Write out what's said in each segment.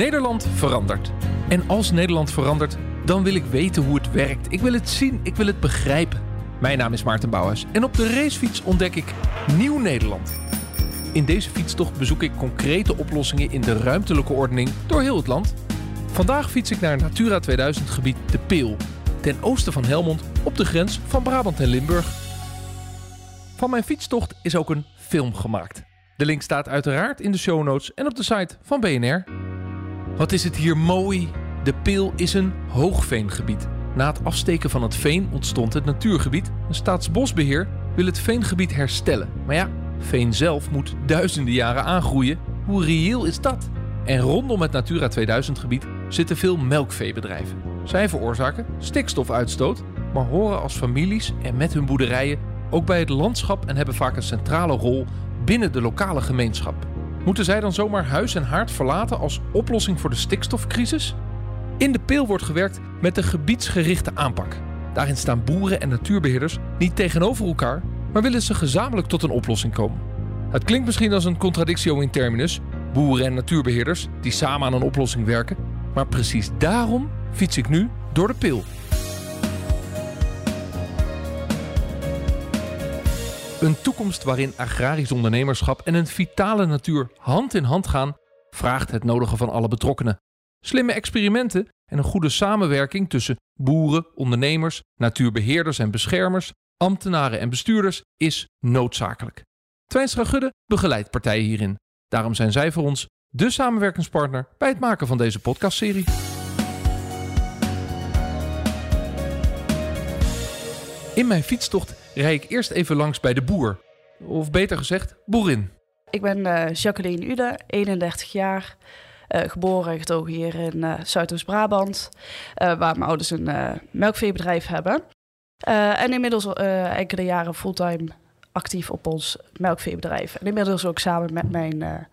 Nederland verandert. En als Nederland verandert, dan wil ik weten hoe het werkt. Ik wil het zien, ik wil het begrijpen. Mijn naam is Maarten Bouwers en op de racefiets ontdek ik Nieuw Nederland. In deze fietstocht bezoek ik concrete oplossingen in de ruimtelijke ordening door heel het land. Vandaag fiets ik naar Natura 2000 gebied De Peel, ten oosten van Helmond op de grens van Brabant en Limburg. Van mijn fietstocht is ook een film gemaakt. De link staat uiteraard in de show notes en op de site van BNR. Wat is het hier mooi? De Peel is een hoogveengebied. Na het afsteken van het veen ontstond het natuurgebied. Een staatsbosbeheer wil het veengebied herstellen. Maar ja, veen zelf moet duizenden jaren aangroeien. Hoe reëel is dat? En rondom het Natura 2000 gebied zitten veel melkveebedrijven. Zij veroorzaken stikstofuitstoot, maar horen als families en met hun boerderijen ook bij het landschap en hebben vaak een centrale rol binnen de lokale gemeenschap. Moeten zij dan zomaar huis en haard verlaten als oplossing voor de stikstofcrisis? In de Peel wordt gewerkt met een gebiedsgerichte aanpak. Daarin staan boeren en natuurbeheerders niet tegenover elkaar, maar willen ze gezamenlijk tot een oplossing komen. Het klinkt misschien als een contradictio in terminus, boeren en natuurbeheerders die samen aan een oplossing werken, maar precies daarom fiets ik nu door de Peel. Een toekomst waarin agrarisch ondernemerschap en een vitale natuur hand in hand gaan, vraagt het nodige van alle betrokkenen. Slimme experimenten en een goede samenwerking tussen boeren, ondernemers, natuurbeheerders en beschermers, ambtenaren en bestuurders is noodzakelijk. Twijnstra Gudde begeleidt partijen hierin. Daarom zijn zij voor ons de samenwerkingspartner bij het maken van deze podcastserie. In mijn fietstocht rij ik eerst even langs bij de boer. Of beter gezegd, boerin. Ik ben uh, Jacqueline Ude, 31 jaar. Uh, geboren en getogen hier in uh, Zuidoost-Brabant. waar mijn ouders een melkveebedrijf hebben. en inmiddels enkele jaren fulltime actief op ons melkveebedrijf. En inmiddels ook samen met mijn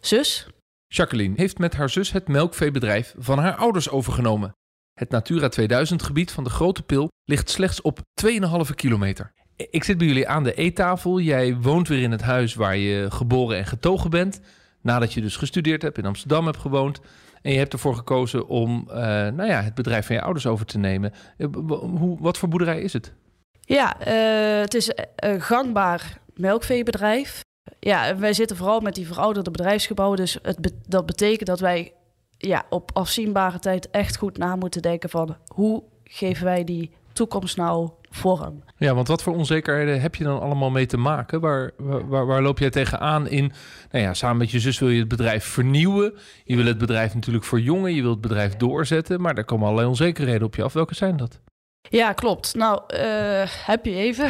zus. Jacqueline heeft met haar zus het melkveebedrijf van haar ouders overgenomen. Het Natura 2000 gebied van de Grote Pil ligt slechts op 2,5 kilometer. Ik zit bij jullie aan de eettafel. Jij woont weer in het huis waar je geboren en getogen bent. Nadat je dus gestudeerd hebt, in Amsterdam hebt gewoond. En je hebt ervoor gekozen om uh, nou ja, het bedrijf van je ouders over te nemen. Eh, hoe, wat voor boerderij is het? Ja, uh, het is een gangbaar melkveebedrijf. Ja, wij zitten vooral met die verouderde bedrijfsgebouwen. Dus het dat betekent dat wij ja, op afzienbare tijd echt goed na moeten denken van hoe geven wij die toekomst nou vorm. Ja, want wat voor onzekerheden heb je dan allemaal mee te maken? Waar, waar, waar loop jij tegenaan in? Nou ja, samen met je zus wil je het bedrijf vernieuwen. Je wil het bedrijf natuurlijk verjongen. Je wilt het bedrijf doorzetten. Maar daar komen allerlei onzekerheden op je af. Welke zijn dat? Ja, klopt. Nou, uh, heb je even?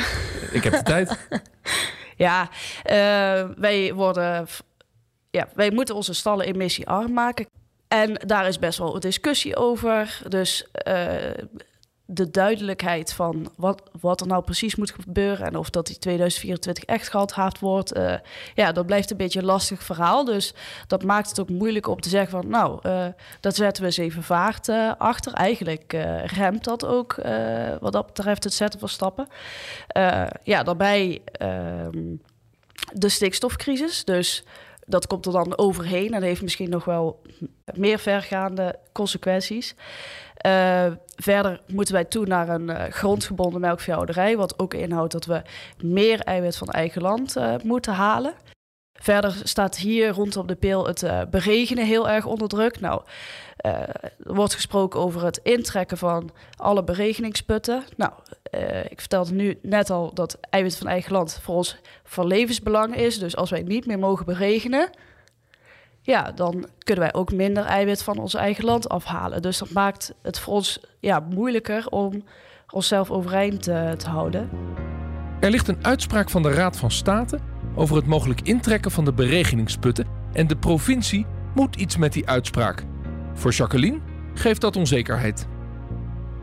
Ik heb de tijd. ja, uh, wij worden... Ja, wij moeten onze stallen emissiearm maken. En daar is best wel een discussie over. Dus uh, de duidelijkheid van wat, wat er nou precies moet gebeuren en of dat die 2024 echt gehandhaafd wordt, uh, ja, dat blijft een beetje een lastig verhaal. Dus dat maakt het ook moeilijk om te zeggen van, nou, uh, dat zetten we eens even vaart achter. Eigenlijk remt dat ook wat dat betreft het zetten van stappen. ja, daarbij ehm, de stikstofcrisis. Dus dat komt er dan overheen en heeft misschien nog wel meer vergaande consequenties. Uh, verder moeten wij toe naar een uh, grondgebonden melkveehouderij, wat ook inhoudt dat we meer eiwit van eigen land uh, moeten halen. Verder staat hier rondom de peel het beregenen heel erg onder druk. Nou, er wordt gesproken over het intrekken van alle beregeningsputten. Nou, ik vertelde nu net al dat eiwit van eigen land voor ons van levensbelang is. Dus als wij niet meer mogen beregenen, ja, dan kunnen wij ook minder eiwit van ons eigen land afhalen. Dus dat maakt het voor ons ja, moeilijker om onszelf overeind te houden. Er ligt een uitspraak van de Raad van State over het mogelijk intrekken van de beregeningsputten en de provincie moet iets met die uitspraak. Voor Jacqueline geeft dat onzekerheid.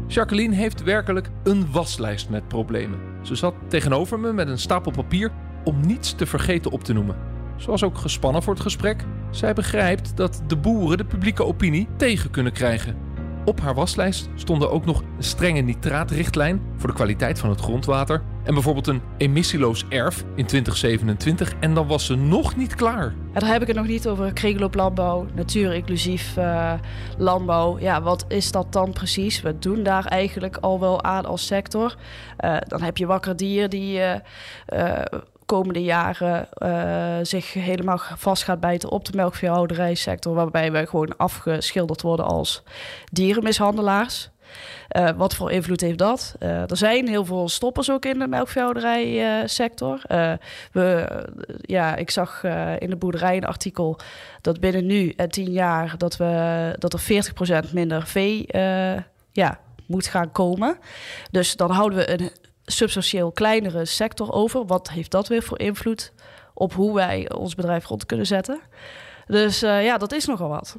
Jacqueline heeft werkelijk een waslijst met problemen. Ze zat tegenover me met een stapel papier om niets te vergeten op te noemen. Ze was ook gespannen voor het gesprek. Zij begrijpt dat de boeren de publieke opinie tegen kunnen krijgen. Op haar waslijst stonden ook nog een strenge nitraatrichtlijn voor de kwaliteit van het grondwater en bijvoorbeeld een emissieloos erf in 2027 en dan was ze nog niet klaar. En daar heb ik het nog niet over kringloop landbouw, natuurinclusief uh, landbouw. Ja, wat is dat dan precies? We doen daar eigenlijk al wel aan als sector. Uh, dan heb je wakker dier die uh, komende jaren zich helemaal vast gaat bijten op de melkveehouderijsector, waarbij we gewoon afgeschilderd worden als dierenmishandelaars. Uh, wat voor invloed heeft dat? Uh, er zijn heel veel stoppers ook in de melkveehouderijsector. we, ja, ik zag in de boerderij een artikel dat binnen nu en tien jaar dat, we, dat er 40% minder vee ja, moet gaan komen. Dus dan houden we een substantieel kleinere sector over. Wat heeft dat weer voor invloed op hoe wij ons bedrijf rond kunnen zetten? Dus ja, dat is nogal wat.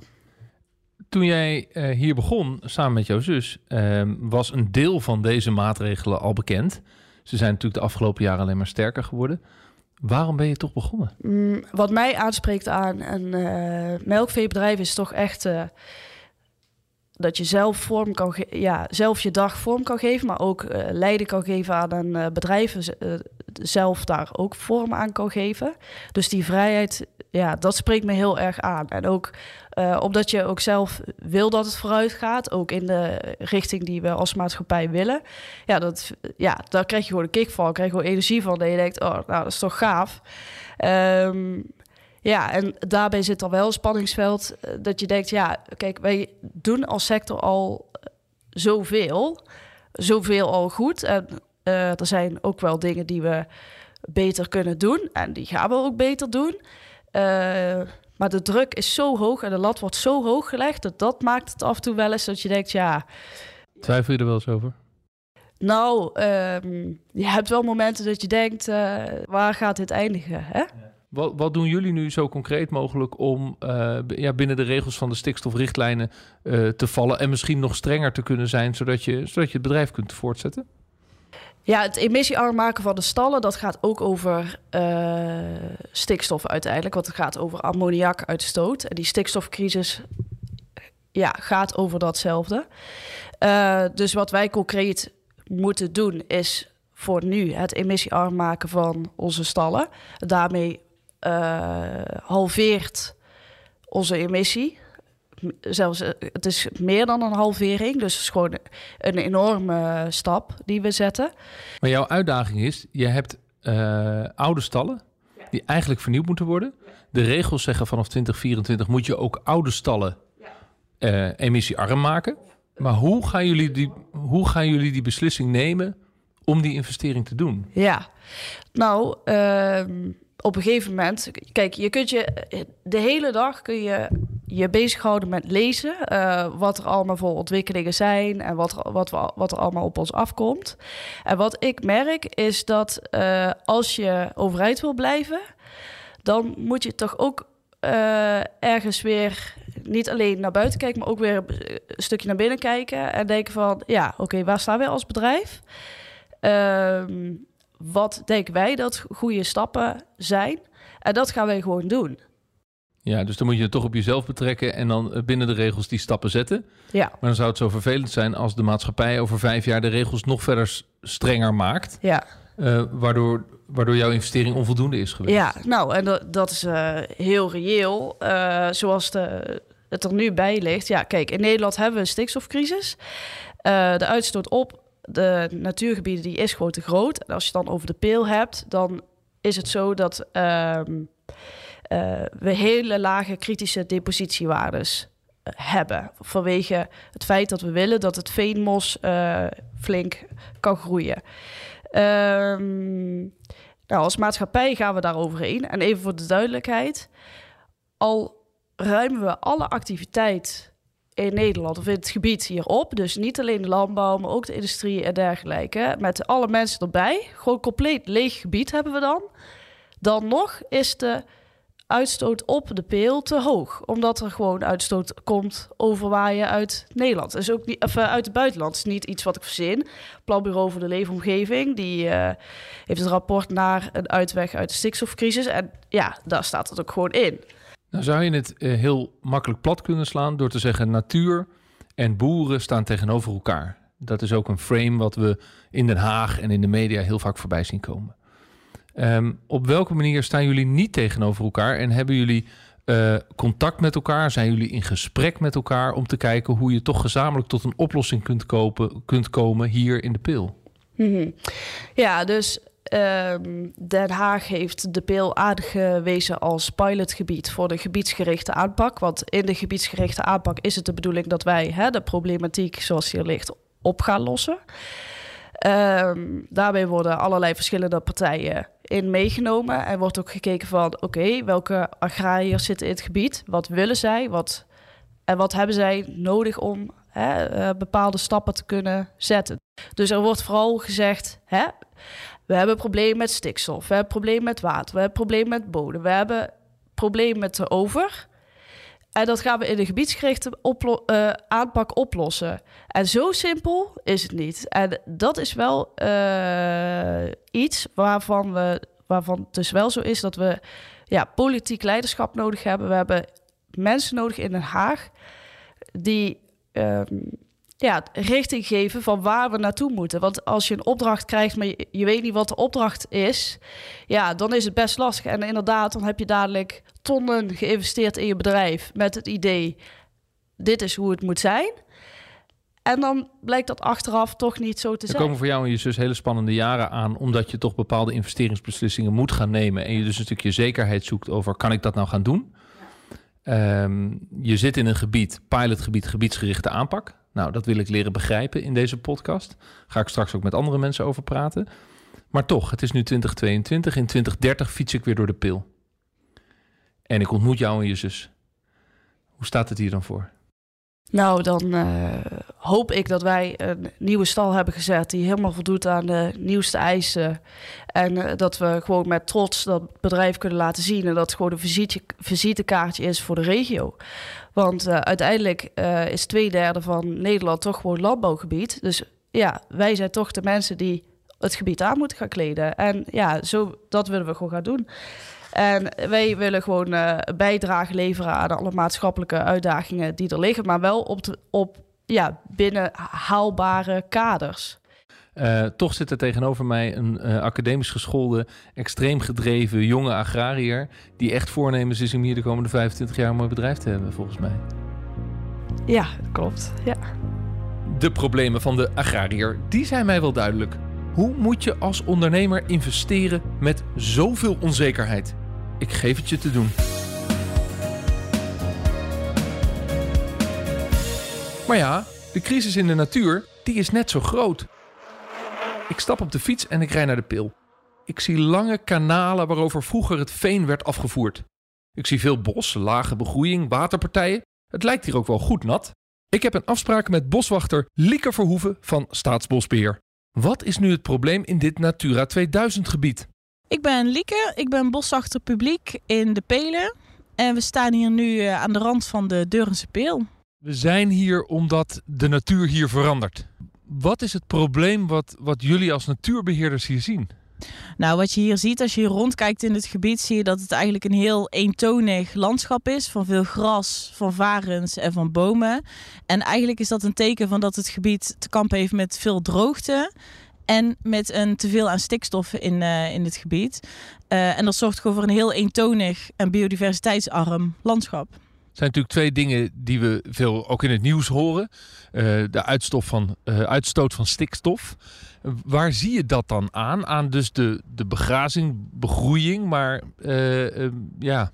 Toen jij uh, hier begon, samen met jouw zus, uh, was een deel van deze maatregelen al bekend. Ze zijn natuurlijk de afgelopen jaren alleen maar sterker geworden. Waarom ben je toch begonnen? Mm, wat mij aanspreekt aan een uh, melkveebedrijf is toch echt dat je zelf vorm kan ja, zelf je dag vorm kan geven, maar ook uh, leiding kan geven aan een uh, bedrijf, uh, zelf daar ook vorm aan kan geven. Dus die vrijheid, ja, dat spreekt me heel erg aan. En ook omdat je ook zelf wil dat het vooruit gaat, ook in de richting die we als maatschappij willen. Ja, dat, ja daar krijg je gewoon een kick van, krijg je gewoon energie van. Dat je denkt, oh, nou, dat is toch gaaf. Um, ja, en daarbij zit er wel een spanningsveld eh, dat je denkt, ja, kijk, wij doen als sector al zoveel, zoveel al goed. En uh, er zijn ook wel dingen die we beter kunnen doen en die gaan we ook beter doen. Uh, maar de druk is zo hoog en de lat wordt zo hoog gelegd dat dat maakt het af en toe wel eens dat je denkt, ja. Twijfel je er wel eens over? Nou, um, je hebt wel momenten dat je denkt, uh, waar gaat dit eindigen? Hè? Ja. Wat, wat doen jullie nu zo concreet mogelijk om uh, ja, binnen de regels van de stikstofrichtlijnen uh, te vallen en misschien nog strenger te kunnen zijn, zodat je, zodat je het bedrijf kunt voortzetten? Ja, het emissiearm maken van de stallen, dat gaat ook over uh, stikstof uiteindelijk. Want het gaat over ammoniakuitstoot. En die stikstofcrisis ja, gaat over datzelfde. dus wat wij concreet moeten doen is voor nu het emissiearm maken van onze stallen. Daarmee halveert onze emissie. Zelfs, eh, het is meer dan een halvering. Dus het is gewoon een enorme stap die we zetten. Maar jouw uitdaging is, je hebt uh, oude stallen die eigenlijk vernieuwd moeten worden. De regels zeggen vanaf 2024 moet je ook oude stallen uh, emissiearm maken. Maar hoe gaan, jullie die, hoe gaan jullie die beslissing nemen om die investering te doen? Ja, nou, uh, op een gegeven moment, kijk, je kunt je de hele dag kun je je bezighouden met lezen, uh, wat er allemaal voor ontwikkelingen zijn en wat, wat, wat er allemaal op ons afkomt. En wat ik merk is dat uh, als je overheid wil blijven, dan moet je toch ook uh, ergens weer niet alleen naar buiten kijken, maar ook weer een stukje naar binnen kijken en denken van, ja, oké, waar staan we als bedrijf? Ehm, wat denken wij dat goede stappen zijn? En dat gaan wij gewoon doen. Ja, dus dan moet je het toch op jezelf betrekken en dan eh, binnen de regels die stappen zetten. Ja. Maar dan zou het zo vervelend zijn als de maatschappij over vijf jaar de regels nog verder strenger maakt. Ja. Uh, waardoor, waardoor jouw investering onvoldoende is geweest. Ja, nou, en dat, dat is uh, heel reëel. Uh, zoals de, het er nu bij ligt. Ja, kijk, in Nederland hebben we een stikstofcrisis. de uitstoot op de natuurgebieden die is gewoon te groot. En als je dan over de peel hebt, dan is het zo dat um, uh, we hele lage kritische depositiewaardes uh, hebben. Vanwege het feit dat we willen dat het veenmos uh, flink kan groeien. Um, nou, als maatschappij gaan we daar overheen. En even voor de duidelijkheid. Al ruimen we alle activiteit in Nederland of in het gebied hierop. Dus niet alleen de landbouw, maar ook de industrie en dergelijke. Met alle mensen erbij. Gewoon compleet leeg gebied hebben we dan. Dan nog is de uitstoot op de peel te hoog. Omdat er gewoon uitstoot komt overwaaien uit Nederland. is ook niet, of, uit het buitenland. Het is niet iets wat ik verzin. Planbureau voor de Leefomgeving... die uh, heeft een rapport naar een uitweg uit de stikstofcrisis. En ja, daar staat het ook gewoon in. Nou zou je het uh, heel makkelijk plat kunnen slaan... door te zeggen natuur en boeren staan tegenover elkaar. Dat is ook een frame wat we in Den Haag en in de media heel vaak voorbij zien komen. Um, op welke manier staan jullie niet tegenover elkaar en hebben jullie uh, contact met elkaar? Zijn jullie in gesprek met elkaar om te kijken hoe je toch gezamenlijk tot een oplossing kunt, kopen, kunt komen hier in de Pil? -hmm. Ja, dus um, Den Haag heeft de Pil aangewezen als pilotgebied voor de gebiedsgerichte aanpak. Want in de gebiedsgerichte aanpak is het de bedoeling dat wij de problematiek zoals hier ligt op gaan lossen. Um, daarbij worden allerlei verschillende partijen in meegenomen. En wordt ook gekeken van, oké, welke agrariërs zitten in het gebied? Wat willen zij? Wat, en wat hebben zij nodig om uh, bepaalde stappen te kunnen zetten? Dus er wordt vooral gezegd, hè, we hebben een probleem met stikstof, we hebben een probleem met water, we hebben een probleem met bodem, we hebben een probleem met de over. En dat gaan we in de gebiedsgerichte uh, aanpak oplossen. En zo simpel is het niet. En dat is wel uh, iets waarvan, we, waarvan het dus wel zo is dat we ja, politiek leiderschap nodig hebben. We hebben mensen nodig in Den Haag die um, ja, richting geven van waar we naartoe moeten. Want als je een opdracht krijgt, maar je, je, weet niet wat de opdracht is, ja, dan is het best lastig. En inderdaad, dan heb je dadelijk tonnen geïnvesteerd in je bedrijf met het idee: dit is hoe het moet zijn. En dan blijkt dat achteraf toch niet zo te er zijn. Er komen voor jou en je zus hele spannende jaren aan, omdat je toch bepaalde investeringsbeslissingen moet gaan nemen. En je dus een stukje zekerheid zoekt over: kan ik dat nou gaan doen? Um, je zit in een gebied, pilotgebied, gebiedsgerichte aanpak. Nou, dat wil ik leren begrijpen in deze podcast. Ga ik straks ook met andere mensen over praten. Maar toch, het is nu 2022. In 2030 fiets ik weer door de pil. En ik ontmoet jou en je zus. Hoe staat het hier dan voor? Nou, dan uh, hoop ik dat wij een nieuwe stal hebben gezet die helemaal voldoet aan de nieuwste eisen. En uh, dat we gewoon met trots dat bedrijf kunnen laten zien en dat het gewoon een visite, visitekaartje is voor de regio. Want uh, uiteindelijk is twee derde van Nederland toch gewoon landbouwgebied. Dus ja, wij zijn toch de mensen die het gebied aan moeten gaan kleden. En ja, zo, dat willen we gewoon gaan doen. En wij willen gewoon uh, bijdrage leveren aan alle maatschappelijke uitdagingen die er liggen, maar wel op, de, op ja, binnen haalbare kaders. Uh, toch zit er tegenover mij een uh, academisch geschoolde, extreem gedreven jonge agrariër. die echt voornemens is om hier de komende 25 jaar een mooi bedrijf te hebben, volgens mij. Ja, klopt. Ja. De problemen van de agrariër, die zijn mij wel duidelijk. Hoe moet je als ondernemer investeren met zoveel onzekerheid? Ik geef het je te doen. Maar ja, de crisis in de natuur, die is net zo groot. Ik stap op de fiets en ik rij naar de pil. Ik zie lange kanalen waarover vroeger het veen werd afgevoerd. Ik zie veel bos, lage begroeiing, waterpartijen. Het lijkt hier ook wel goed nat. Ik heb een afspraak met boswachter Lieke Verhoeven van Staatsbosbeheer. Wat is nu het probleem in dit Natura 2000 gebied? Ik ben Lieke, ik ben boswachter publiek in de Pelen. En we staan hier nu aan de rand van de Deurense Peel. We zijn hier omdat de natuur hier verandert. Wat is het probleem wat, wat jullie als natuurbeheerders hier zien? Nou, wat je hier ziet als je hier rondkijkt in het gebied, zie je dat het eigenlijk een heel eentonig landschap is. Van veel gras, van varens en van bomen. En eigenlijk is dat een teken van dat het gebied te kampen heeft met veel droogte. En met een teveel aan stikstof in, uh, in het gebied. Uh, en dat zorgt gewoon voor een heel eentonig en biodiversiteitsarm landschap. Zijn natuurlijk twee dingen die we veel ook in het nieuws horen. Uh, de uitstoot van, uitstoot van stikstof. Waar zie je dat dan aan? Aan dus de, de begrazing, begroeiing, maar ja,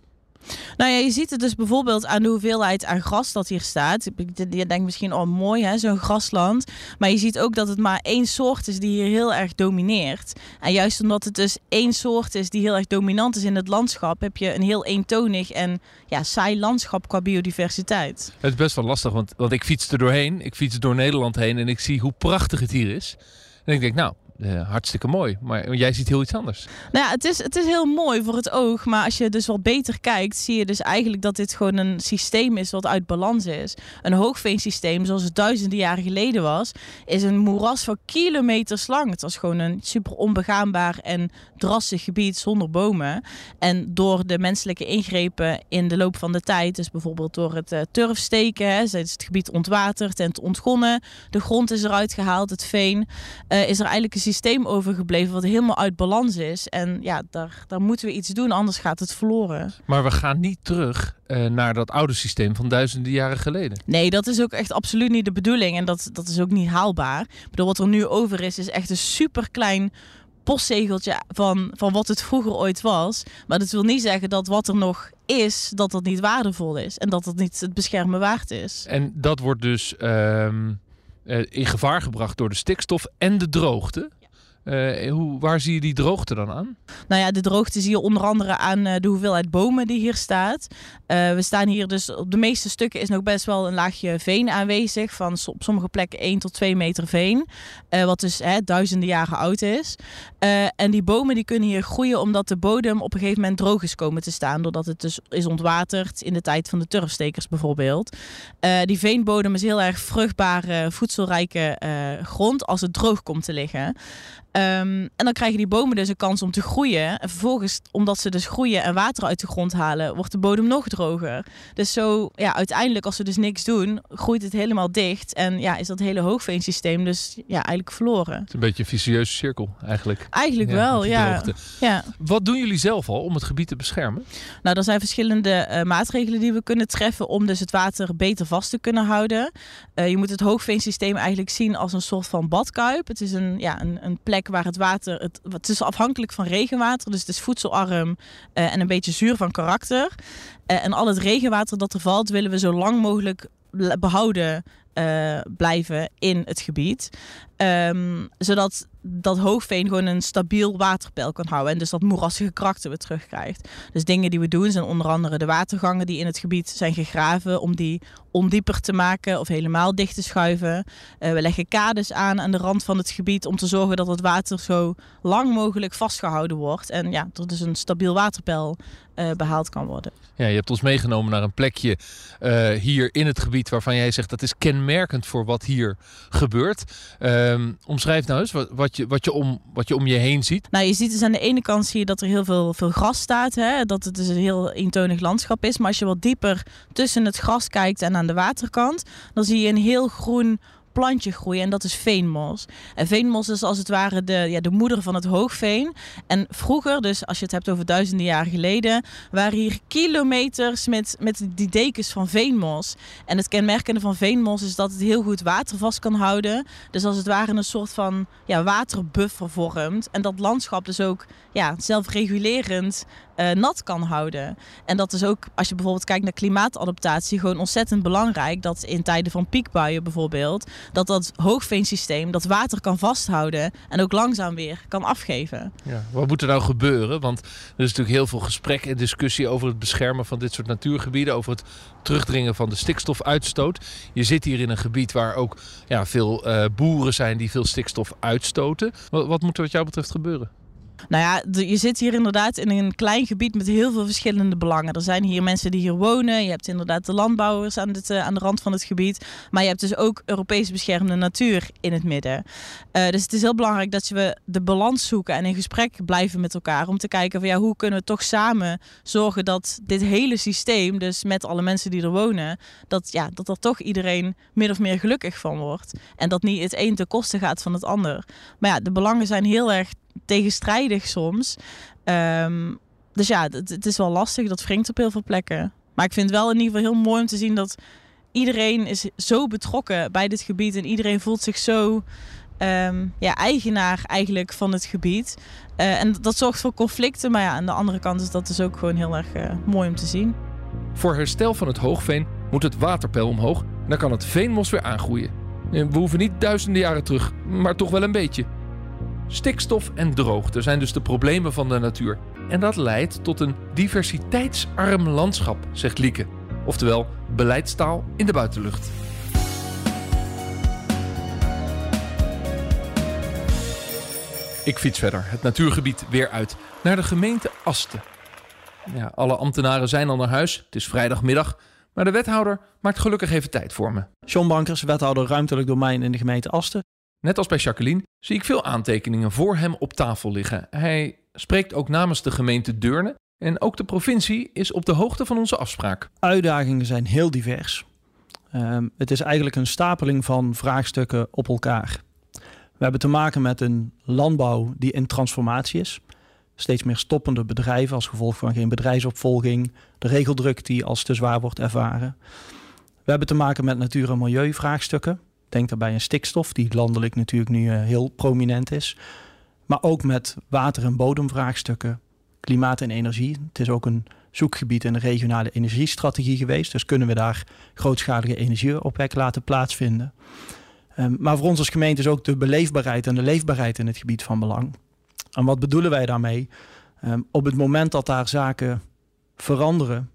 Nou ja, je ziet het dus bijvoorbeeld aan de hoeveelheid aan gras dat hier staat. Je denkt misschien, oh mooi hè, zo'n grasland. Maar je ziet ook dat het maar één soort is die hier heel erg domineert. En juist omdat het dus één soort is die heel erg dominant is in het landschap, heb je een heel eentonig en ja, saai landschap qua biodiversiteit. Het is best wel lastig, want, want ik fiets er doorheen. Ik fiets door Nederland heen en ik zie hoe prachtig het hier is. En ik denk, nou, uh, hartstikke mooi. Maar jij ziet heel iets anders. Nou ja, het is, het is heel mooi voor het oog. Maar als je dus wat beter kijkt, zie je dus eigenlijk dat dit gewoon een systeem is wat uit balans is. Een hoogveensysteem, zoals het duizenden jaren geleden was, is een moeras van kilometers lang. Het was gewoon een super onbegaanbaar en drassig gebied zonder bomen. En door de menselijke ingrepen in de loop van de tijd, dus bijvoorbeeld door het uh, turfsteken, is het gebied ontwaterd en ontgonnen. De grond is eruit gehaald, het veen. Uh, is er eigenlijk een systeem overgebleven wat helemaal uit balans is. En ja, daar, daar moeten we iets doen, anders gaat het verloren. Maar we gaan niet terug uh, naar dat oude systeem van duizenden jaren geleden. Nee, dat is ook echt absoluut niet de bedoeling. En dat, dat is ook niet haalbaar. Ik bedoel, wat er nu over is, is echt een super klein postzegeltje van, van wat het vroeger ooit was. Maar dat wil niet zeggen dat wat er nog is, dat dat niet waardevol is. En dat het niet het beschermen waard is. En dat wordt dus... Ehm, uh, in gevaar gebracht door de stikstof en de droogte. Hoe, waar zie je die droogte dan aan? Nou ja, de droogte zie je onder andere aan uh, de hoeveelheid bomen die hier staat. Uh, we staan hier dus op de meeste stukken is nog best wel een laagje veen aanwezig. Van op sommige plekken 1 tot 2 meter veen. wat dus hè, duizenden jaren oud is. en die bomen die kunnen hier groeien omdat de bodem op een gegeven moment droog is komen te staan. Doordat het dus is ontwaterd in de tijd van de turfstekers bijvoorbeeld. die veenbodem is heel erg vruchtbare, voedselrijke grond als het droog komt te liggen. Um, en dan krijgen die bomen dus een kans om te groeien. En vervolgens, omdat ze dus groeien en water uit de grond halen, wordt de bodem nog droger. Dus zo, ja, uiteindelijk als ze dus niks doen, groeit het helemaal dicht. En ja, is dat hele hoogveensysteem dus ja, eigenlijk verloren. Het is een beetje een vicieuze cirkel eigenlijk. Eigenlijk wel, ja. ja. Wat doen jullie zelf al om het gebied te beschermen? Nou, er zijn verschillende uh, maatregelen die we kunnen treffen om dus het water beter vast te kunnen houden. Uh, je moet het hoogveensysteem eigenlijk zien als een soort van badkuip. Het is een, ja, een, een plek waar het water, het, het is afhankelijk van regenwater, dus het is voedselarm uh, en een beetje zuur van karakter. Uh, en al het regenwater dat er valt, willen we zo lang mogelijk behouden uh, blijven in het gebied. Um, zodat dat hoogveen gewoon een stabiel waterpeil kan houden. En dus dat moerassige karakter weer terugkrijgt. Dus dingen die we doen zijn onder andere de watergangen die in het gebied zijn gegraven. Om die ondieper te maken of helemaal dicht te schuiven. Uh, we leggen kades aan aan de rand van het gebied om te zorgen dat het water zo lang mogelijk vastgehouden wordt. En ja, dat dus een stabiel waterpeil uh, behaald kan worden. Ja, je hebt ons meegenomen naar een plekje uh, hier in het gebied waarvan jij zegt dat is kenmerkend voor wat hier gebeurt. Um, omschrijf nou eens wat, wat, je, wat, je om, wat je om je heen ziet. Nou, je ziet dus aan de ene kant zie je dat er heel veel, veel gras staat. Hè? Dat het dus een heel eentonig landschap is. Maar als je wat dieper tussen het gras kijkt en aan de waterkant, dan zie je een heel groen plantje groeien en dat is veenmos. En veenmos is als het ware de, ja, de moeder van het hoogveen. En vroeger, dus als je het hebt over duizenden jaar geleden, waren hier kilometers met, met die dekens van veenmos. En het kenmerkende van veenmos is dat het heel goed water vast kan houden. Dus als het ware een soort van ja, waterbuffer vormt. En dat landschap dus ook ja, zelfregulerend uh, nat kan houden. En dat is ook, als je bijvoorbeeld kijkt naar klimaatadaptatie, gewoon ontzettend belangrijk. Dat in tijden van piekbuien bijvoorbeeld, dat dat hoogveensysteem dat water kan vasthouden en ook langzaam weer kan afgeven. Ja, wat moet er nou gebeuren? Want er is natuurlijk heel veel gesprek en discussie over het beschermen van dit soort natuurgebieden, over het terugdringen van de stikstofuitstoot. Je zit hier in een gebied waar ook ja, veel uh, boeren zijn die veel stikstof uitstoten. Wat, wat moet er wat jou betreft gebeuren? Nou ja, je zit hier inderdaad in een klein gebied met heel veel verschillende belangen. Er zijn hier mensen die hier wonen. Je hebt inderdaad de landbouwers aan, uh, aan de rand van het gebied. Maar je hebt dus ook Europees beschermde natuur in het midden. Uh, dus het is heel belangrijk dat we de balans zoeken en in gesprek blijven met elkaar. Om te kijken van ja, hoe kunnen we toch samen zorgen dat dit hele systeem, dus met alle mensen die er wonen, dat, ja, dat er toch iedereen min of meer gelukkig van wordt. En dat niet het een ten koste gaat van het ander. Maar ja, de belangen zijn heel erg tegenstrijdig soms. Um, dus ja, het, is wel lastig. Dat wringt op heel veel plekken. Maar ik vind het wel in ieder geval heel mooi om te zien dat iedereen is zo betrokken bij dit gebied. En iedereen voelt zich zo ehm, ja, eigenaar eigenlijk van het gebied. Uh, en dat zorgt voor conflicten. Maar ja, aan de andere kant is dat dus ook gewoon heel erg uh, mooi om te zien. Voor herstel van het hoogveen moet het waterpeil omhoog en dan kan het veenmos weer aangroeien. We hoeven niet duizenden jaren terug, maar toch wel een beetje. Stikstof en droogte zijn dus de problemen van de natuur. En dat leidt tot een diversiteitsarm landschap, zegt Lieke. Oftewel beleidstaal in de buitenlucht. Ik fiets verder, het natuurgebied weer uit, naar de gemeente Asten. Alle ambtenaren zijn al naar huis, het is vrijdagmiddag, maar de wethouder maakt gelukkig even tijd voor me. John Bankers, wethouder ruimtelijk domein in de gemeente Asten. Net als bij Jacqueline zie ik veel aantekeningen voor hem op tafel liggen. Hij spreekt ook namens de gemeente Deurne en ook de provincie is op de hoogte van onze afspraak. Uitdagingen zijn heel divers. Um, het is eigenlijk een stapeling van vraagstukken op elkaar. We hebben te maken met een landbouw die in transformatie is. Steeds meer stoppende bedrijven als gevolg van geen bedrijfsopvolging, de regeldruk die als te zwaar wordt ervaren. We hebben te maken met natuur- en milieuvraagstukken. Denk daarbij aan stikstof, die landelijk natuurlijk nu uh, heel prominent is. Maar ook met water- en bodemvraagstukken, klimaat en energie. Het is ook een zoekgebied in de regionale energiestrategie geweest. Dus kunnen we daar grootschalige energieopwek laten plaatsvinden. Um, maar voor ons als gemeente is ook de beleefbaarheid en de leefbaarheid in het gebied van belang. En wat bedoelen wij daarmee? Um, op het moment dat daar zaken veranderen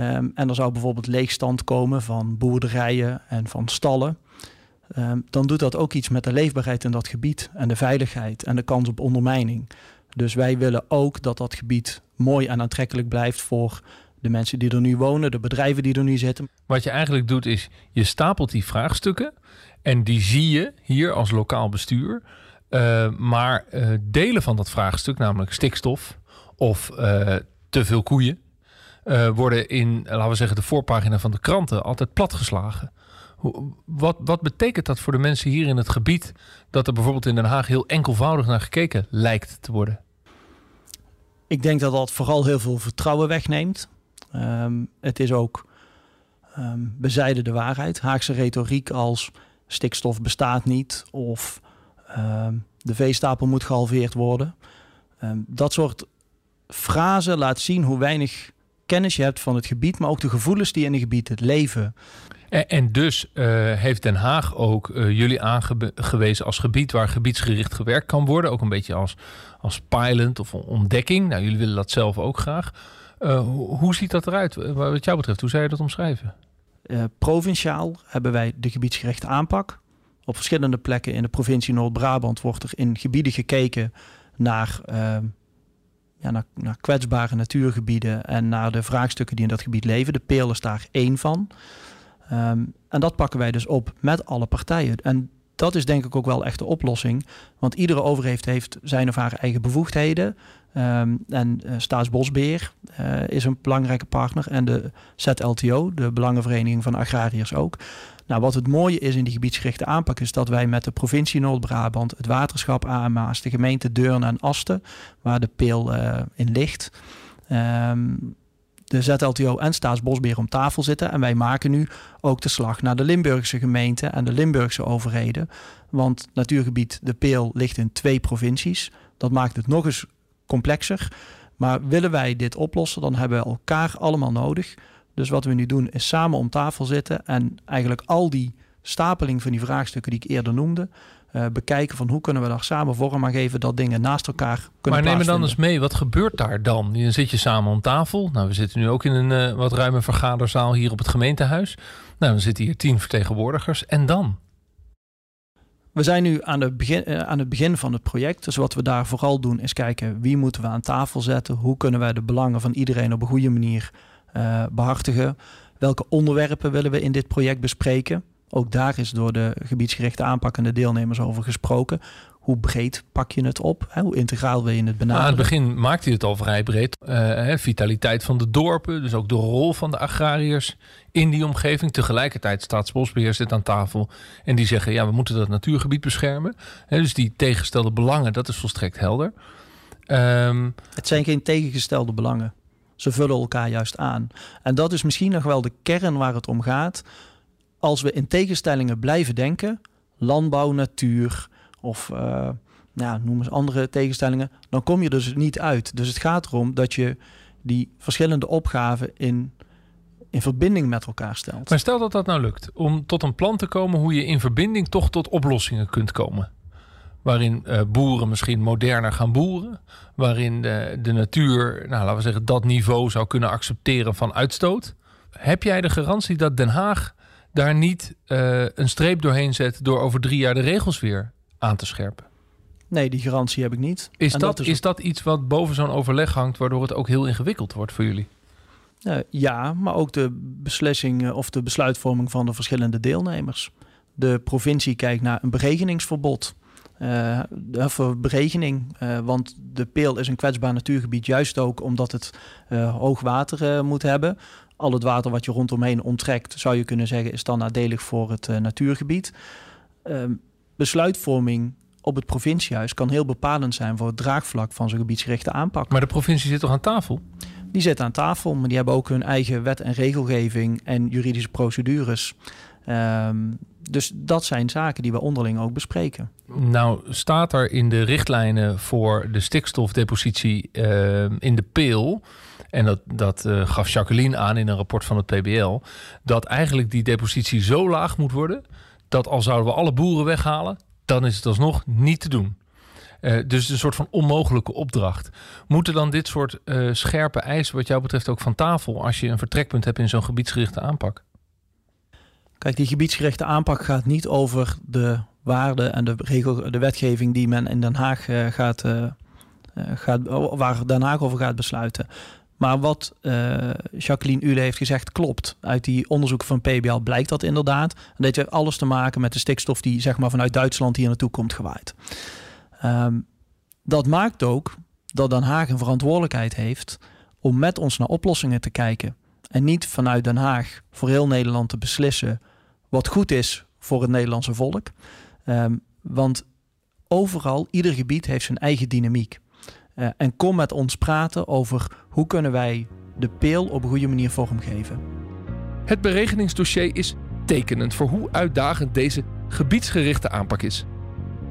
um, en er zou bijvoorbeeld leegstand komen van boerderijen en van stallen, dan doet dat ook iets met de leefbaarheid in dat gebied en de veiligheid en de kans op ondermijning. Dus wij willen ook dat dat gebied mooi en aantrekkelijk blijft voor de mensen die er nu wonen, de bedrijven die er nu zitten. Wat je eigenlijk doet is, je stapelt die vraagstukken en die zie je hier als lokaal bestuur. Uh, maar uh, delen van dat vraagstuk, namelijk stikstof of uh, te veel koeien, worden in, laten we zeggen, de voorpagina van de kranten altijd platgeslagen. Wat, wat betekent dat voor de mensen hier in het gebied dat er bijvoorbeeld in Den Haag heel enkelvoudig naar gekeken lijkt te worden? Ik denk dat dat vooral heel veel vertrouwen wegneemt. Um, het is ook um, bezijden de waarheid. Haagse retoriek als stikstof bestaat niet of um, de veestapel moet gehalveerd worden. Dat soort frasen laat zien hoe weinig kennis je hebt van het gebied, maar ook de gevoelens die in het gebied het leven. En, dus uh, heeft Den Haag ook uh, jullie aangewezen als gebied waar gebiedsgericht gewerkt kan worden. Ook een beetje als, als pilot of ontdekking. Nou, jullie willen dat zelf ook graag. Uh, hoe, ziet dat eruit wat jou betreft? Hoe zou je dat omschrijven? Provinciaal hebben wij de gebiedsgerichte aanpak. Op verschillende plekken in de provincie Noord-Brabant wordt er in gebieden gekeken naar, uh, ja, naar, naar, kwetsbare natuurgebieden en naar de vraagstukken die in dat gebied leven. De Peel is daar één van. Um, en dat pakken wij dus op met alle partijen. En dat is denk ik ook wel echt de oplossing. Want iedere overheid heeft zijn of haar eigen bevoegdheden. Um, en uh, Staatsbosbeheer uh, is een belangrijke partner. En de ZLTO, de Belangenvereniging van Agrariërs ook. Nou, wat het mooie is in die gebiedsgerichte aanpak... is dat wij met de provincie Noord-Brabant... het waterschap AMA's, de gemeente Deurne en Asten... waar de peel uh, in ligt... Um, de ZLTO en Staatsbosbeheer om tafel zitten. En wij maken nu ook de slag naar de Limburgse gemeenten en de Limburgse overheden. Want natuurgebied De Peel ligt in twee provincies. Dat maakt het nog eens complexer. Maar willen wij dit oplossen, dan hebben we elkaar allemaal nodig. Dus wat we nu doen is samen om tafel zitten en eigenlijk al die stapeling van die vraagstukken die ik eerder noemde, uh, bekijken van hoe kunnen we daar samen vorm aan geven dat dingen naast elkaar kunnen Maar neem me dan eens mee, wat gebeurt daar dan? Dan zit je samen om tafel. Nou, we zitten nu ook in een uh, wat ruime vergaderzaal hier op het gemeentehuis. Nou, dan zitten hier tien vertegenwoordigers. En dan? We zijn nu aan, de begin, uh, aan het begin van het project. Dus wat we daar vooral doen is kijken wie moeten we aan tafel zetten. Hoe kunnen wij de belangen van iedereen op een goede manier behartigen. Welke onderwerpen willen we in dit project bespreken? Ook daar is door de gebiedsgerichte aanpak en de deelnemers over gesproken. Hoe breed pak je het op? Hè? Hoe integraal wil je het benaderen? Aan het begin maakte hij het al vrij breed. Uh, hè, vitaliteit van de dorpen, dus ook de rol van de agrariërs in die omgeving. Tegelijkertijd Staatsbosbeheer zit aan tafel en die zeggen... ja, we moeten dat natuurgebied beschermen. Hè, dus die tegengestelde belangen, dat is volstrekt helder. Um, het zijn geen tegengestelde belangen. Ze vullen elkaar juist aan. En dat is misschien nog wel de kern waar het om gaat als we in tegenstellingen blijven denken, landbouw, natuur of uh, nou, noem eens andere tegenstellingen, dan kom je dus niet uit. Dus het gaat erom dat je die verschillende opgaven in, in verbinding met elkaar stelt. Maar stel dat dat nou lukt, om tot een plan te komen hoe je in verbinding toch tot oplossingen kunt komen. Waarin uh, boeren misschien moderner gaan boeren. Waarin de, de natuur, nou, laten we zeggen, dat niveau zou kunnen accepteren van uitstoot. Heb jij de garantie dat Den Haag daar niet uh, een streep doorheen zet door over drie jaar de regels weer aan te scherpen? Nee, die garantie heb ik niet. Is, dat, is, dat iets wat boven zo'n overleg hangt, waardoor het ook heel ingewikkeld wordt voor jullie? Uh, ja, maar ook de beslissing of de besluitvorming van de verschillende deelnemers. De provincie kijkt naar een beregeningsverbod. Uh, voor beregening, uh, want de Peel is een kwetsbaar natuurgebied, juist ook omdat het hoog water moet hebben. Al het water wat je rondomheen onttrekt, zou je kunnen zeggen, is dan nadelig voor het natuurgebied. Ehm, besluitvorming op het provinciehuis kan heel bepalend zijn voor het draagvlak van zo'n gebiedsgerichte aanpak. Maar de provincie zit toch aan tafel? Die zit aan tafel, maar die hebben ook hun eigen wet en regelgeving en juridische procedures. Um, dus dat zijn zaken die we onderling ook bespreken. Nou, staat er in de richtlijnen voor de stikstofdepositie uh, in de peel. En dat, dat uh, gaf Jacqueline aan in een rapport van het PBL. Dat eigenlijk die depositie zo laag moet worden. Dat al zouden we alle boeren weghalen, dan is het alsnog niet te doen. Uh, dus een soort van onmogelijke opdracht. Moeten dan dit soort scherpe eisen, wat jou betreft, ook van tafel als je een vertrekpunt hebt in zo'n gebiedsgerichte aanpak? Kijk, die gebiedsgerichte aanpak gaat niet over de waarden en de, regel, de wetgeving die men in Den Haag gaat, gaat, waar Den Haag over gaat besluiten. Maar wat uh, Jacqueline Ule heeft gezegd klopt. Uit die onderzoeken van PBL blijkt dat inderdaad. Dat heeft alles te maken met de stikstof die zeg maar, vanuit Duitsland hier naartoe komt gewaaid. Um, dat maakt ook dat Den Haag een verantwoordelijkheid heeft om met ons naar oplossingen te kijken. En niet vanuit Den Haag voor heel Nederland te beslissen wat goed is voor het Nederlandse volk. Um, want overal, ieder gebied heeft zijn eigen dynamiek. Uh, en kom met ons praten over hoe kunnen wij de peel op een goede manier vormgeven. Het beregeningsdossier is tekenend voor hoe uitdagend deze gebiedsgerichte aanpak is.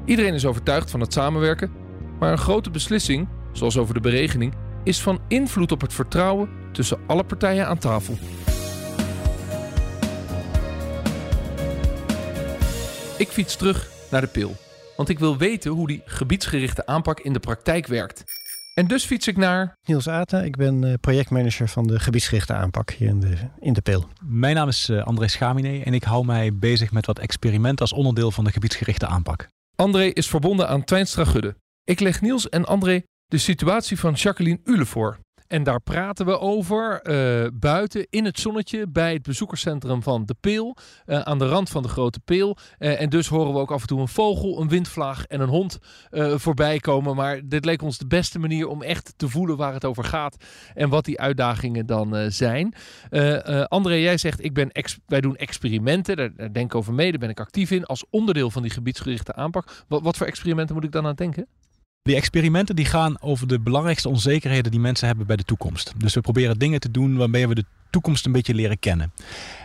Iedereen is overtuigd van het samenwerken, maar een grote beslissing, zoals over de beregening, is van invloed op het vertrouwen tussen alle partijen aan tafel. Ik fiets terug naar de pil, want ik wil weten hoe die gebiedsgerichte aanpak in de praktijk werkt. En dus fiets ik naar. Niels Aten, ik ben eh, projectmanager van de gebiedsgerichte aanpak hier in de, in de Pil. Mijn naam is uh, André Schamine en ik hou mij bezig met wat experimenten als onderdeel van de gebiedsgerichte aanpak. André is verbonden aan Twijnstra Gudde. Ik leg Niels en André de situatie van Jacqueline Ule voor. En daar praten we over uh, buiten in het zonnetje bij het bezoekerscentrum van De Peel. Uh, aan de rand van de Grote Peel. Uh, en dus horen we ook af en toe een vogel, een windvlaag en een hond voorbij komen. Maar dit leek ons de beste manier om echt te voelen waar het over gaat. En wat die uitdagingen dan zijn. André, jij zegt ik ben wij doen experimenten. Daar, daar denk ik over mee. Daar ben ik actief in. Als onderdeel van die gebiedsgerichte aanpak. Wat, wat voor experimenten moet ik dan aan denken? Die experimenten die gaan over de belangrijkste onzekerheden die mensen hebben bij de toekomst. Dus we proberen dingen te doen waarmee we de toekomst een beetje leren kennen.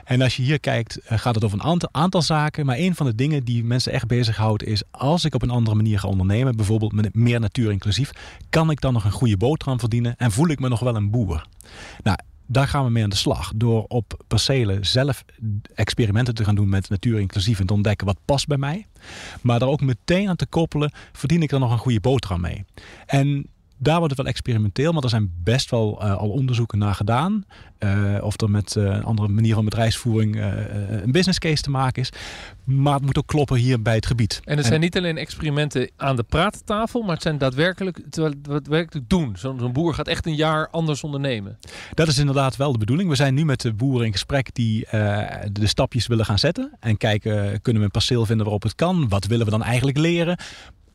En als je hier kijkt, eh, gaat het over een aantal, zaken. Maar een van de dingen die mensen echt bezighoudt is... als ik op een andere manier ga ondernemen, bijvoorbeeld met meer natuur inclusief... kan ik dan nog een goede boterham verdienen en voel ik me nog wel een boer? Nou, daar gaan we mee aan de slag. Door op percelen zelf experimenten te gaan doen met natuur inclusief en te ontdekken wat past bij mij. Maar daar ook meteen aan te koppelen, verdien ik er nog een goede boterham mee. En daar wordt het wel experimenteel, maar er zijn best wel uh, al onderzoeken naar gedaan. Uh, of er met uh, een andere manier van bedrijfsvoering een business case te maken is. Maar het moet ook kloppen hier bij het gebied. En het zijn niet alleen experimenten aan de praattafel, maar het zijn daadwerkelijk, daadwerkelijk doen. Zo'n zo boer gaat echt een jaar anders ondernemen. Dat is inderdaad wel de bedoeling. We zijn nu met de boeren in gesprek die de stapjes willen gaan zetten. En kijken, kunnen we een perceel vinden waarop het kan? Wat willen we dan eigenlijk leren?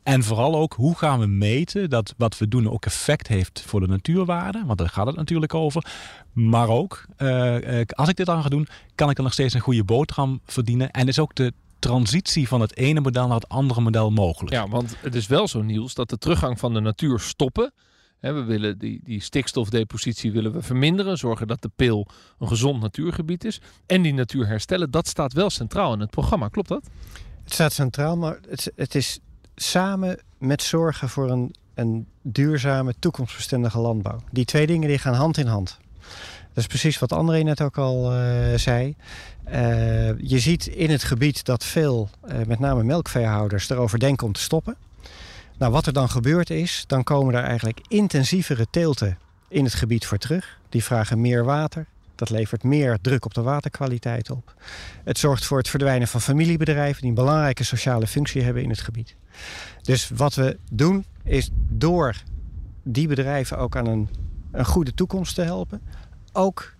En vooral ook, hoe gaan we meten dat wat we doen ook effect heeft voor de natuurwaarde? Want daar gaat het natuurlijk over. Maar ook, uh, als ik dit dan ga doen, kan ik dan nog steeds een goede boterham verdienen? En is ook de transitie van het ene model naar het andere model mogelijk? Ja, want het is wel zo, Niels, dat de teruggang van de natuur stoppen. we willen die, die stikstofdepositie willen we verminderen. Zorgen dat de pil een gezond natuurgebied is. En die natuur herstellen, dat staat wel centraal in het programma. Klopt dat? Het staat centraal, maar het, het is samen met zorgen voor een, een duurzame, toekomstbestendige landbouw. Die twee dingen die gaan hand in hand. Dat is precies wat André net ook al uh, zei. Uh, je ziet in het gebied dat veel, uh, met name melkveehouders, erover denken om te stoppen. Nou, wat er dan gebeurt is, dan komen er eigenlijk intensievere teelten in het gebied voor terug. Die vragen meer water. Dat levert meer druk op de waterkwaliteit op. Het zorgt voor het verdwijnen van familiebedrijven die een belangrijke sociale functie hebben in het gebied. Dus wat we doen is door die bedrijven ook aan een, een goede toekomst te helpen, ook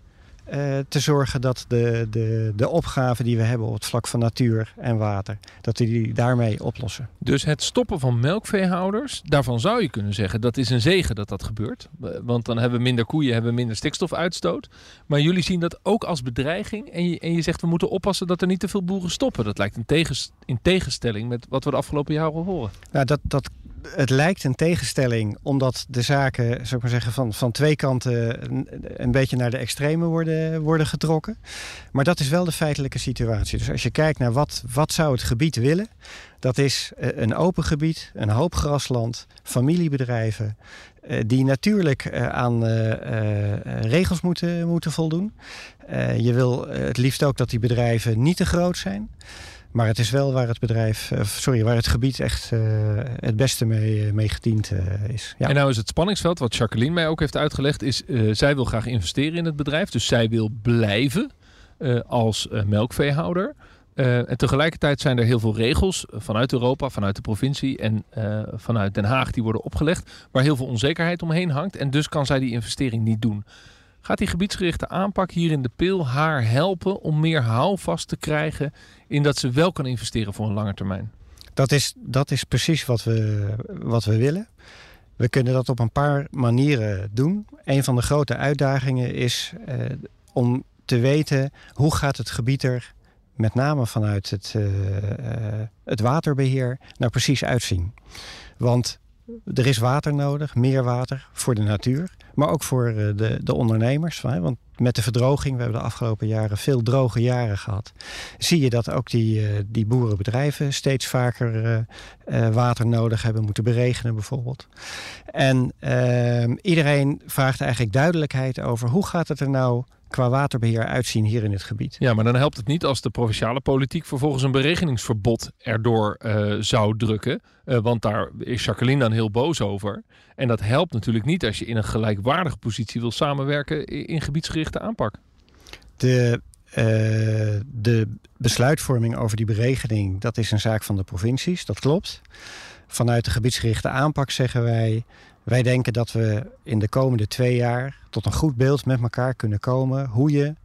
uh, te zorgen dat de, de, de opgaven die we hebben op het vlak van natuur en water, dat we die daarmee oplossen. Dus het stoppen van melkveehouders, daarvan zou je kunnen zeggen dat is een zegen dat dat gebeurt. Want dan hebben we minder koeien, hebben we minder stikstofuitstoot. Maar jullie zien dat ook als bedreiging en je, en je zegt we moeten oppassen dat er niet te veel boeren stoppen. Dat lijkt in, tegens, in tegenstelling met wat we de afgelopen jaren horen. Nou, dat, dat het lijkt een tegenstelling, omdat de zaken, zou ik maar zeggen, van, van twee kanten een, beetje naar de extreme worden, worden getrokken. Maar dat is wel de feitelijke situatie. Dus als je kijkt naar wat, wat zou het gebied willen, dat is eh, een open gebied, een hoop grasland, familiebedrijven, eh, die natuurlijk eh, aan regels moeten, moeten voldoen. Je wil het liefst ook dat die bedrijven niet te groot zijn. Maar het is wel waar het bedrijf, eh, sorry, waar het gebied echt uh, het beste mee, eh, mee gediend is. Ja. En nou is het spanningsveld, wat Jacqueline mij ook heeft uitgelegd, is uh, zij wil graag investeren in het bedrijf. Dus zij wil blijven als melkveehouder. en tegelijkertijd zijn er heel veel regels vanuit Europa, vanuit de provincie en vanuit Den Haag die worden opgelegd, waar heel veel onzekerheid omheen hangt. En dus kan zij die investering niet doen. Gaat die gebiedsgerichte aanpak hier in de pil haar helpen om meer houvast te krijgen in dat ze wel kan investeren voor een lange termijn? Dat is, dat is precies wat we, wat we willen. We kunnen dat op een paar manieren doen. Een van de grote uitdagingen is eh, om te weten hoe gaat het gebied er met name vanuit het, uh, het waterbeheer nou precies uitzien. Want er is water nodig, meer water voor de natuur, maar ook voor eh, de, de ondernemers. Want met de verdroging, we hebben de afgelopen jaren veel droge jaren gehad, zie je dat ook die, eh, die boerenbedrijven steeds vaker uh, water nodig hebben, moeten beregenen bijvoorbeeld. En ehm, iedereen vraagt eigenlijk duidelijkheid over hoe gaat het er nou qua waterbeheer uitzien hier in het gebied. Ja, maar dan helpt het niet als de provinciale politiek vervolgens een beregeningsverbod erdoor uh, zou drukken. Uh, want daar is Jacqueline dan heel boos over. En dat helpt natuurlijk niet als je in een gelijkwaardige positie wil samenwerken in gebiedsgerichte aanpak. De, uh, de besluitvorming over die beregening, dat is een zaak van de provincies, dat klopt. Vanuit de gebiedsgerichte aanpak zeggen wij wij denken dat we in de komende twee jaar tot een goed beeld met elkaar kunnen komen hoe je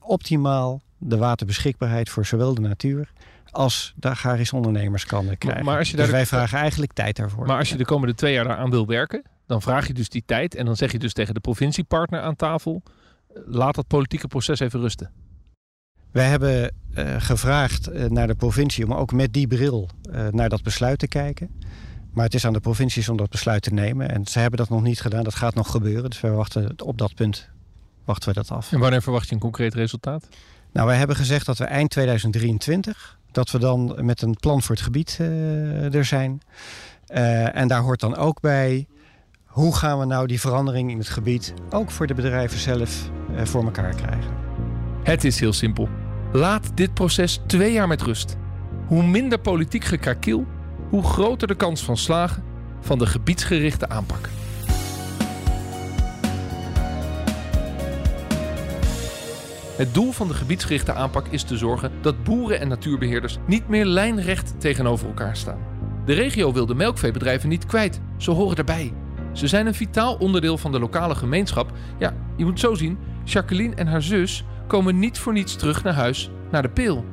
optimaal de waterbeschikbaarheid voor zowel de natuur als de agrarische ondernemers kan krijgen. Maar als je dus wij vragen eigenlijk tijd daarvoor. Maar als je de komende twee jaar daaraan wil werken, dan vraag je dus die tijd en dan zeg je dus tegen de provinciepartner aan tafel: laat dat politieke proces even rusten. Wij hebben uh, gevraagd uh, naar de provincie om ook met die bril uh, naar dat besluit te kijken. Maar het is aan de provincies om dat besluit te nemen. En ze hebben dat nog niet gedaan. Dat gaat nog gebeuren. Dus we wachten op dat punt wachten we dat af. En wanneer verwacht je een concreet resultaat? Nou, wij hebben gezegd dat we eind 2023... dat we dan met een plan voor het gebied uh, er zijn. Uh, en daar hoort dan ook bij... hoe gaan we nou die verandering in het gebied... ook voor de bedrijven zelf uh, voor elkaar krijgen. Het is heel simpel. Laat dit proces twee jaar met rust. Hoe minder politiek gekakeel hoe groter de kans van slagen van de gebiedsgerichte aanpak. Het doel van de gebiedsgerichte aanpak is te zorgen dat boeren en natuurbeheerders niet meer lijnrecht tegenover elkaar staan. De regio wil de melkveebedrijven niet kwijt, ze horen erbij. Ze zijn een vitaal onderdeel van de lokale gemeenschap. Ja, je moet zo zien, Jacqueline en haar zus komen niet voor niets terug naar huis, naar de peel.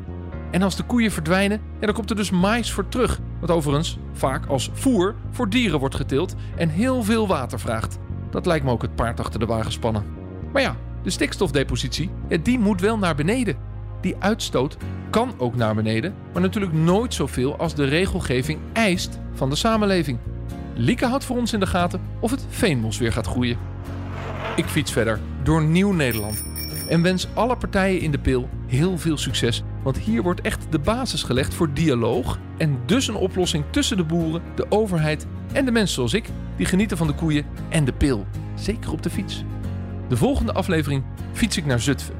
En als de koeien verdwijnen, dan komt er dus mais voor terug. Wat overigens vaak als voer voor dieren wordt geteeld en heel veel water vraagt. Dat lijkt me ook het paard achter de wagen spannen. Maar ja, de stikstofdepositie, die moet wel naar beneden. Die uitstoot kan ook naar beneden, maar natuurlijk nooit zoveel als de regelgeving eist van de samenleving. Lieke houdt voor ons in de gaten of het veenbos weer gaat groeien. Ik fiets verder door Nieuw Nederland en wens alle partijen in de pil heel veel succes, want hier wordt echt de basis gelegd voor dialoog en dus een oplossing tussen de boeren, de overheid en de mensen zoals ik die genieten van de koeien en de pil. Zeker op de fiets. De volgende aflevering fiets ik naar Zutphen.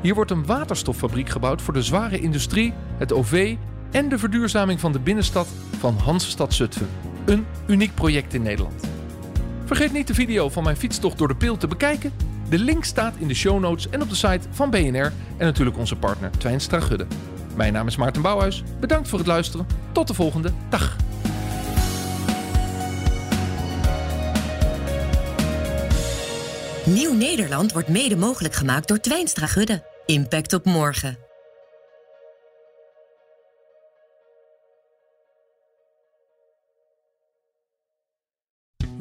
Hier wordt een waterstoffabriek gebouwd voor de zware industrie, het OV en de verduurzaming van de binnenstad van Hansestad Zutphen. Een uniek project in Nederland. Vergeet niet de video van mijn fietstocht door de pil te bekijken. De link staat in de show notes en op de site van BNR en natuurlijk onze partner Twijnstra Gudde. Mijn naam is Maarten Bouwhuis. Bedankt voor het luisteren. Tot de volgende dag. Nieuw Nederland wordt mede mogelijk gemaakt door Twijnstra Gudde. Impact op morgen.